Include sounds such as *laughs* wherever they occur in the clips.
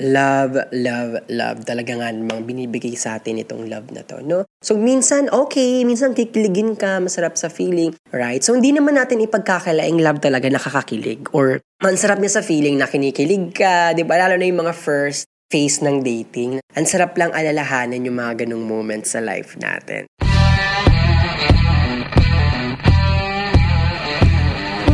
love, love, love. Talaga nga namang binibigay sa atin itong love na to, no? So, minsan, okay, minsan kikiligin ka, masarap sa feeling, right? So, hindi naman natin ipagkakalaing love talaga nakakakilig or ang sarap niya sa feeling na kinikilig ka, di ba? Lalo na yung mga first phase ng dating. Ang sarap lang alalahanan yung mga ganong moments sa life natin.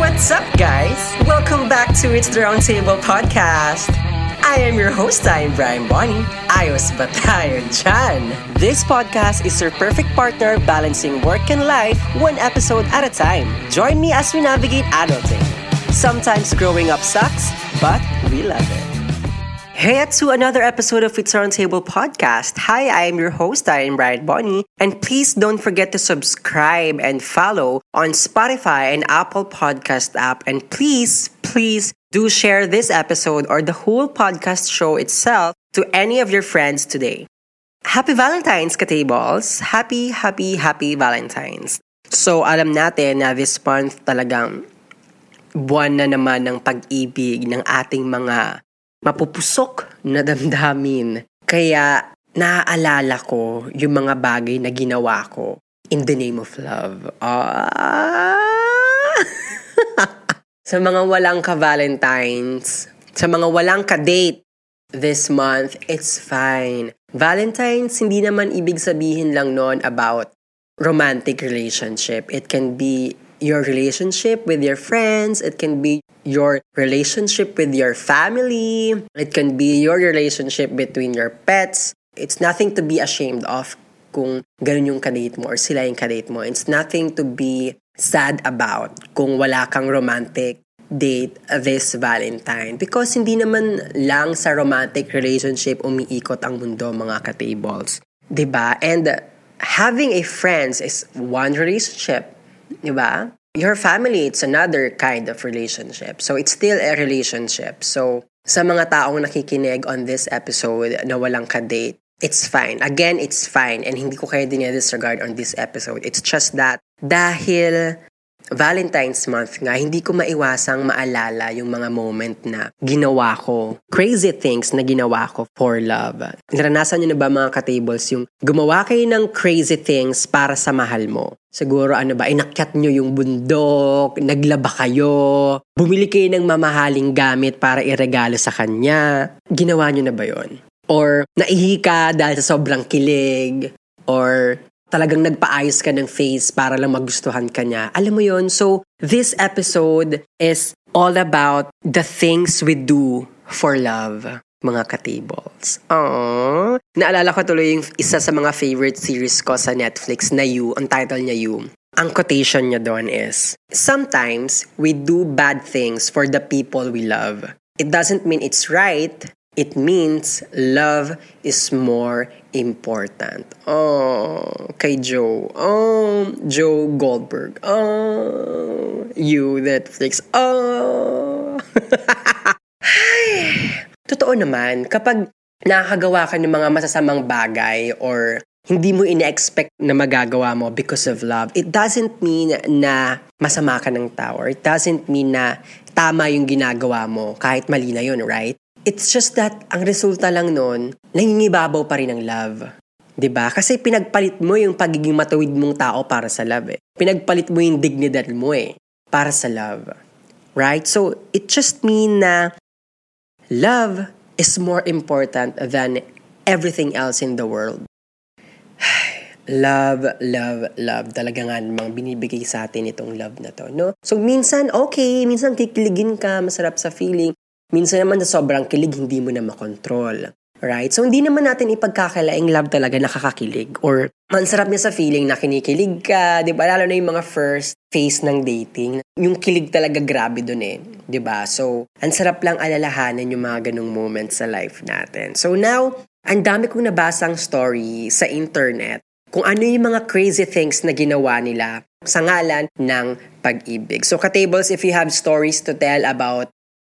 What's up, guys? Welcome back to It's the Roundtable Podcast. I am your host, I am Brian Bonnie. Ayos ba tayo dyan? This podcast is your perfect partner balancing work and life one episode at a time. Join me as we navigate adulting. Sometimes growing up sucks, but we love it. Hey, to another episode of It's Around Table podcast. Hi, I am your host, I am Brian Bonnie, and please don't forget to subscribe and follow on Spotify and Apple Podcast app. And please, please do share this episode or the whole podcast show itself to any of your friends today. Happy Valentine's, Katables! Happy, happy, happy Valentine's! So, alam natin na this month talagang buwan na naman ng pag-ibig ng ating mga mapupusok na damdamin. Kaya naaalala ko yung mga bagay na ginawa ko in the name of love. Ah! *laughs* sa mga walang ka-Valentines, sa mga walang ka-date this month, it's fine. Valentine's, hindi naman ibig sabihin lang noon about romantic relationship. It can be your relationship with your friends. It can be your relationship with your family. It can be your relationship between your pets. It's nothing to be ashamed of kung ganun yung kadate mo or sila yung kadate mo. It's nothing to be sad about kung wala kang romantic date this Valentine. Because hindi naman lang sa romantic relationship umiikot ang mundo mga ka-tables. ba diba? And having a friends is one relationship. Ba? Your family, it's another kind of relationship. So, it's still a relationship. So, sa mga taong nakikinig on this episode na walang ka-date, it's fine. Again, it's fine. And hindi ko kayo dinidisregard on this episode. It's just that dahil Valentine's month nga, hindi ko maiwasang maalala yung mga moment na ginawa ko. Crazy things na ginawa ko for love. Naranasan nyo na ba mga ka-tables yung gumawa kayo ng crazy things para sa mahal mo? Siguro ano ba, inakyat nyo yung bundok, naglaba kayo, bumili kayo ng mamahaling gamit para iregalo sa kanya. Ginawa nyo na ba yon? Or naihi ka dahil sa sobrang kilig? Or talagang nagpaayos ka ng face para lang magustuhan ka niya. Alam mo yon So, this episode is all about the things we do for love mga ka-tables. Aww. Naalala ko tuloy yung isa sa mga favorite series ko sa Netflix na You, ang title niya You. Ang quotation niya doon is, Sometimes, we do bad things for the people we love. It doesn't mean it's right, It means love is more important. Oh, kay Joe. Oh, Joe Goldberg. Oh, you Netflix. Oh. *laughs* Totoo naman, kapag nakagawa ka ng mga masasamang bagay or hindi mo ina-expect na magagawa mo because of love, it doesn't mean na masama ka ng tao it doesn't mean na tama yung ginagawa mo kahit mali na yun, right? It's just that, ang resulta lang nun, nangingibabaw pa rin ang love. 'di ba? Kasi pinagpalit mo yung pagiging matuwid mong tao para sa love eh. Pinagpalit mo yung dignidad mo eh para sa love. Right? So, it just mean na love is more important than everything else in the world. *sighs* love, love, love. Talaga nga namang binibigay sa atin itong love na to, no? So, minsan, okay, minsan kikiligin ka, masarap sa feeling. Minsan naman sa sobrang kilig, hindi mo na makontrol. Right? So, hindi naman natin ipagkakalaing love talaga nakakakilig. Or, ang sarap niya sa feeling na kinikilig ka, di ba? Lalo na yung mga first phase ng dating. Yung kilig talaga grabe dun eh. Di ba? So, ang sarap lang alalahanan yung mga ganong moments sa life natin. So, now, ang dami kong nabasang story sa internet kung ano yung mga crazy things na ginawa nila sa ngalan ng pag-ibig. So, ka-tables, if you have stories to tell about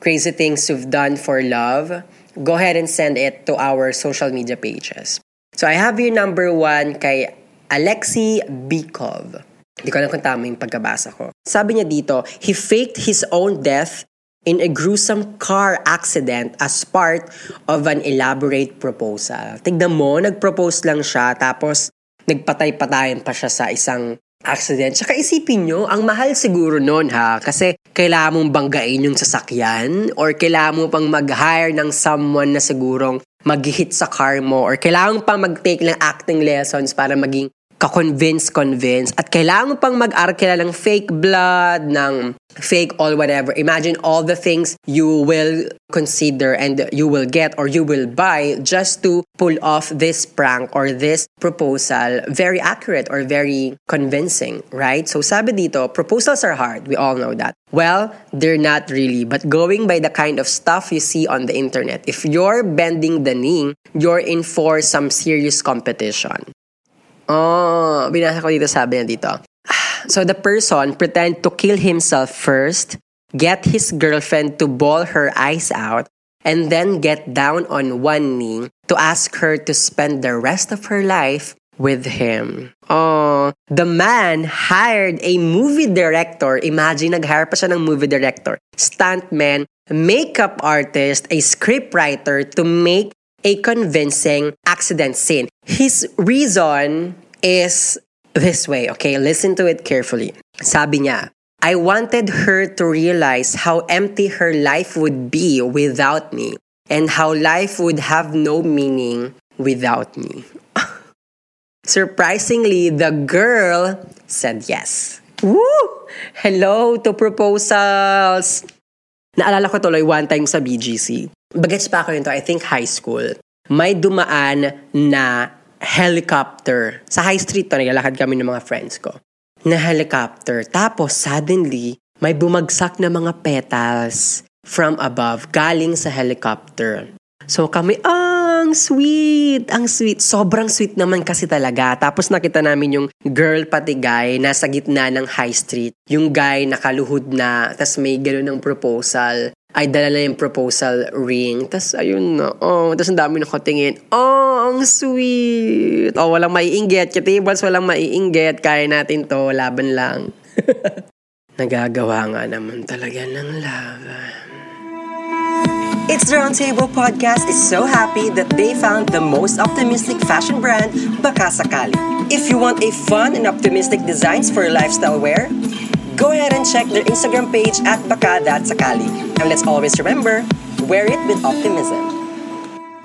crazy things you've done for love, go ahead and send it to our social media pages. So I have your number one kay Alexi Bikov. Hindi ko alam kung tama yung pagkabasa ko. Sabi niya dito, he faked his own death in a gruesome car accident as part of an elaborate proposal. Tignan mo, nag-propose lang siya tapos nagpatay-patayan pa siya sa isang accident. Tsaka isipin nyo, ang mahal siguro nun ha, kasi kailangan mong banggain yung sasakyan or kailangan mo pang mag-hire ng someone na sigurong mag-hit sa car mo or kailangan pang mag-take ng acting lessons para maging ka-convince, convince, at kailangan mo pang mag-arkila ng fake blood, ng fake all whatever. Imagine all the things you will consider and you will get or you will buy just to pull off this prank or this proposal very accurate or very convincing, right? So sabi dito, proposals are hard. We all know that. Well, they're not really. But going by the kind of stuff you see on the internet, if you're bending the knee, you're in for some serious competition. Oh, binasa ko dito sabi niya dito. So the person pretend to kill himself first, get his girlfriend to bawl her eyes out, and then get down on one knee to ask her to spend the rest of her life with him. Oh, the man hired a movie director. Imagine, nag-hire pa siya ng movie director, stuntman, makeup artist, a scriptwriter to make a convincing accident scene. His reason is this way, okay? Listen to it carefully. Sabi niya, I wanted her to realize how empty her life would be without me and how life would have no meaning without me. *laughs* Surprisingly, the girl said yes. Woo! Hello to proposals! Naalala ko tuloy one time sa BGC. Bagets pa ako yun to, I think high school. May dumaan na helicopter. Sa high street to, naglalakad kami ng mga friends ko. Na helicopter. Tapos, suddenly, may bumagsak na mga petals from above, galing sa helicopter. So kami, ang sweet, ang sweet. Sobrang sweet naman kasi talaga. Tapos nakita namin yung girl pati guy nasa gitna ng high street. Yung guy nakaluhod na, tas may gano'n ng proposal ay dala na yung proposal ring. Tapos, ayun na. Oh, tapos ang dami nakatingin. Oh, ang sweet. Oh, walang maiinggit. Katables, walang maiinggit. Kaya natin to. Laban lang. *laughs* Nagagawa nga naman talaga ng lava. It's the Roundtable Podcast is so happy that they found the most optimistic fashion brand, Baka Sakali. If you want a fun and optimistic designs for lifestyle wear, go ahead and check their Instagram page at Sakali. And let's always remember, wear it with optimism.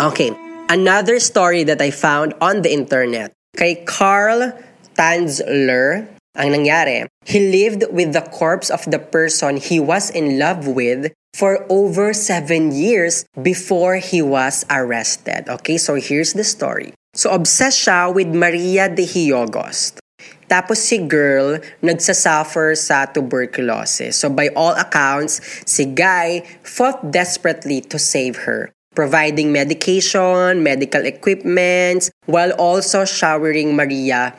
Okay, another story that I found on the internet. Kay Carl Tanzler, ang nangyari, he lived with the corpse of the person he was in love with for over seven years before he was arrested. Okay, so here's the story. So obsessed siya with Maria de Hiogos. Tapos si girl, nagsasuffer sa tuberculosis. So by all accounts, si guy fought desperately to save her, providing medication, medical equipment, while also showering Maria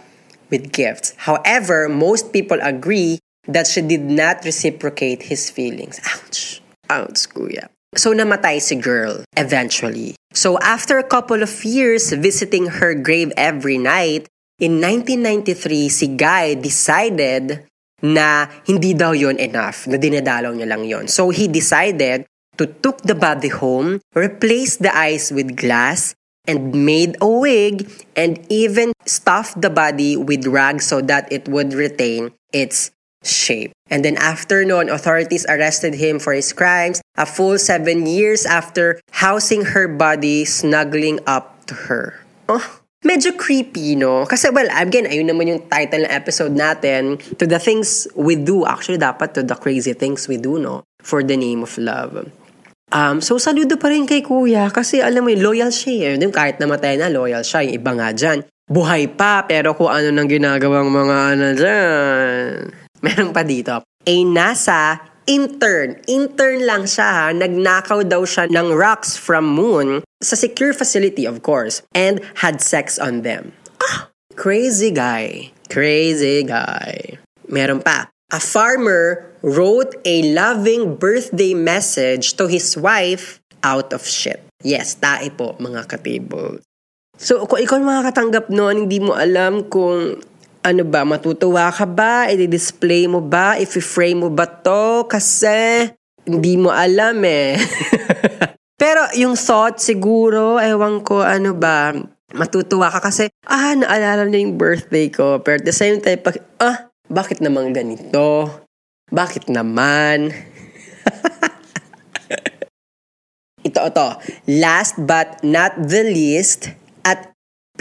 with gifts. However, most people agree that she did not reciprocate his feelings. Ouch! Ouch, kuya. So namatay si girl eventually. So after a couple of years visiting her grave every night, in 1993, si Guy decided na hindi daw yon enough, na dinadalaw niya lang yon. So he decided to took the body home, replace the eyes with glass, and made a wig, and even stuffed the body with rags so that it would retain its shape. And then after noon, authorities arrested him for his crimes a full seven years after housing her body snuggling up to her. Oh, medyo creepy, no? Kasi, well, again, ayun naman yung title ng episode natin, To the Things We Do. Actually, dapat to the crazy things we do, no? For the name of love. Um, so, saludo pa rin kay kuya kasi alam mo yung loyal siya. Eh. Kahit namatay na, loyal siya. Yung iba nga dyan. Buhay pa, pero kung ano nang ginagawang mga ano dyan. *laughs* Meron pa dito. A NASA intern. Intern lang siya ha. Nagnakaw daw siya ng rocks from moon sa secure facility of course and had sex on them. Ah, crazy guy. Crazy guy. Meron pa. A farmer wrote a loving birthday message to his wife out of shit. Yes, tae po mga katable. So, kung ikaw makakatanggap noon, hindi mo alam kung ano ba, matutuwa ka ba? I-display mo ba? I-frame mo ba to? Kasi hindi mo alam eh. *laughs* Pero yung thought siguro, ewan ko ano ba, matutuwa ka kasi, ah, naalala na yung birthday ko. Pero at the same time, pag, ah, bakit naman ganito? Bakit naman? *laughs* ito, ito. Last but not the least, at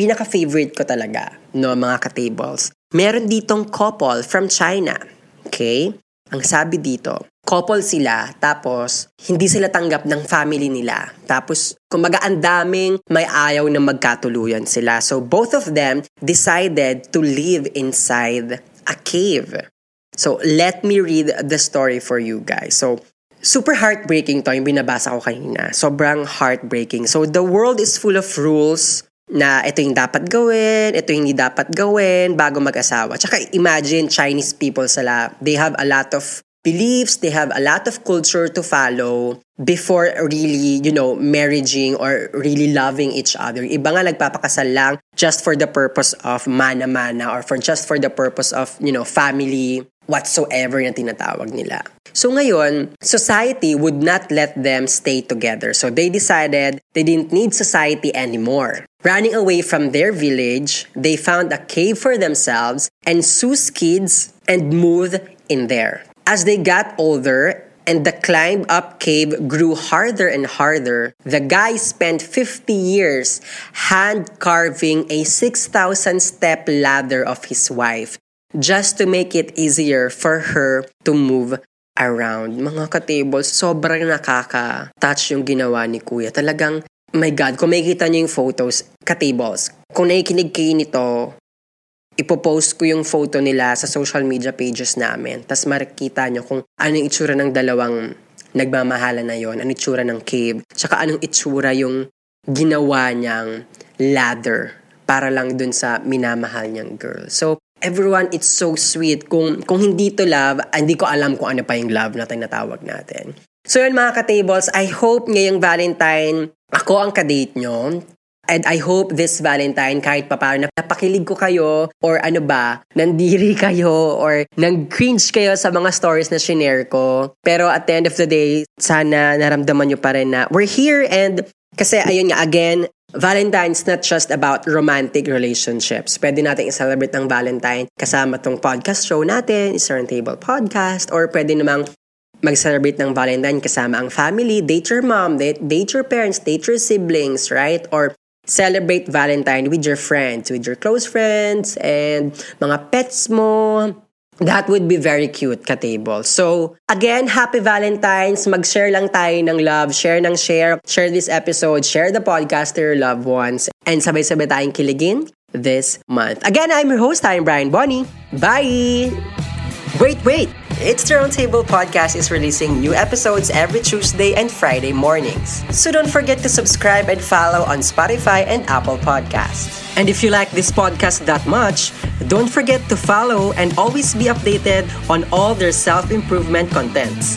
pinaka-favorite ko talaga, no, mga ka-tables. Meron ditong couple from China. Okay? Ang sabi dito, couple sila, tapos hindi sila tanggap ng family nila. Tapos, kumaga ang daming may ayaw na magkatuluyan sila. So, both of them decided to live inside a cave. So, let me read the story for you guys. So, super heartbreaking to yung binabasa ko kanina. Sobrang heartbreaking. So, the world is full of rules na ito yung dapat gawin, ito yung hindi dapat gawin bago mag-asawa. Tsaka imagine Chinese people sila, they have a lot of beliefs, they have a lot of culture to follow before really, you know, marrying or really loving each other. Iba nga nagpapakasal lang just for the purpose of mana-mana or for just for the purpose of, you know, family whatsoever na tinatawag nila. So ngayon, society would not let them stay together. So they decided they didn't need society anymore. Running away from their village, they found a cave for themselves and Sue's kids and moved in there. As they got older and the climb up cave grew harder and harder, the guy spent 50 years hand carving a 6,000 step ladder of his wife just to make it easier for her to move around. Mga ka-tables, sobrang nakaka-touch yung ginawa ni Kuya. Talagang, my God, kung makikita niyo yung photos, ka-tables, kung nakikinig kayo nito, ipopost ko yung photo nila sa social media pages namin. Tapos makikita nyo kung ano yung itsura ng dalawang nagmamahala na yon, ano itsura ng cave, tsaka anong itsura yung ginawa niyang ladder para lang dun sa minamahal niyang girl. So, everyone, it's so sweet. Kung, kung hindi to love, hindi ko alam kung ano pa yung love na tinatawag natin. So yun mga ka-tables, I hope ngayong Valentine, ako ang kadate nyo. And I hope this Valentine, kahit pa paano, napakilig ko kayo or ano ba, nandiri *laughs* kayo or nag-cringe kayo sa mga stories na shinare ko. Pero at the end of the day, sana naramdaman nyo pa rin na we're here and kasi ayun nga, again, Valentine's not just about romantic relationships. Pwede natin i-celebrate ng Valentine kasama tong podcast show natin, is Table Podcast, or pwede namang mag-celebrate ng Valentine kasama ang family, date your mom, date, date your parents, date your siblings, right? Or celebrate Valentine with your friends, with your close friends, and mga pets mo. That would be very cute, ka-table. So, again, happy Valentine's. Mag-share lang tayo ng love. Share ng share. Share this episode. Share the podcast to your loved ones. And sabay-sabay tayong kiligin this month. Again, I'm your host. I'm Brian Bonnie. Bye! Wait, wait! It's the Roundtable Podcast is releasing new episodes every Tuesday and Friday mornings. So don't forget to subscribe and follow on Spotify and Apple Podcasts. And if you like this podcast that much, don't forget to follow and always be updated on all their self-improvement contents.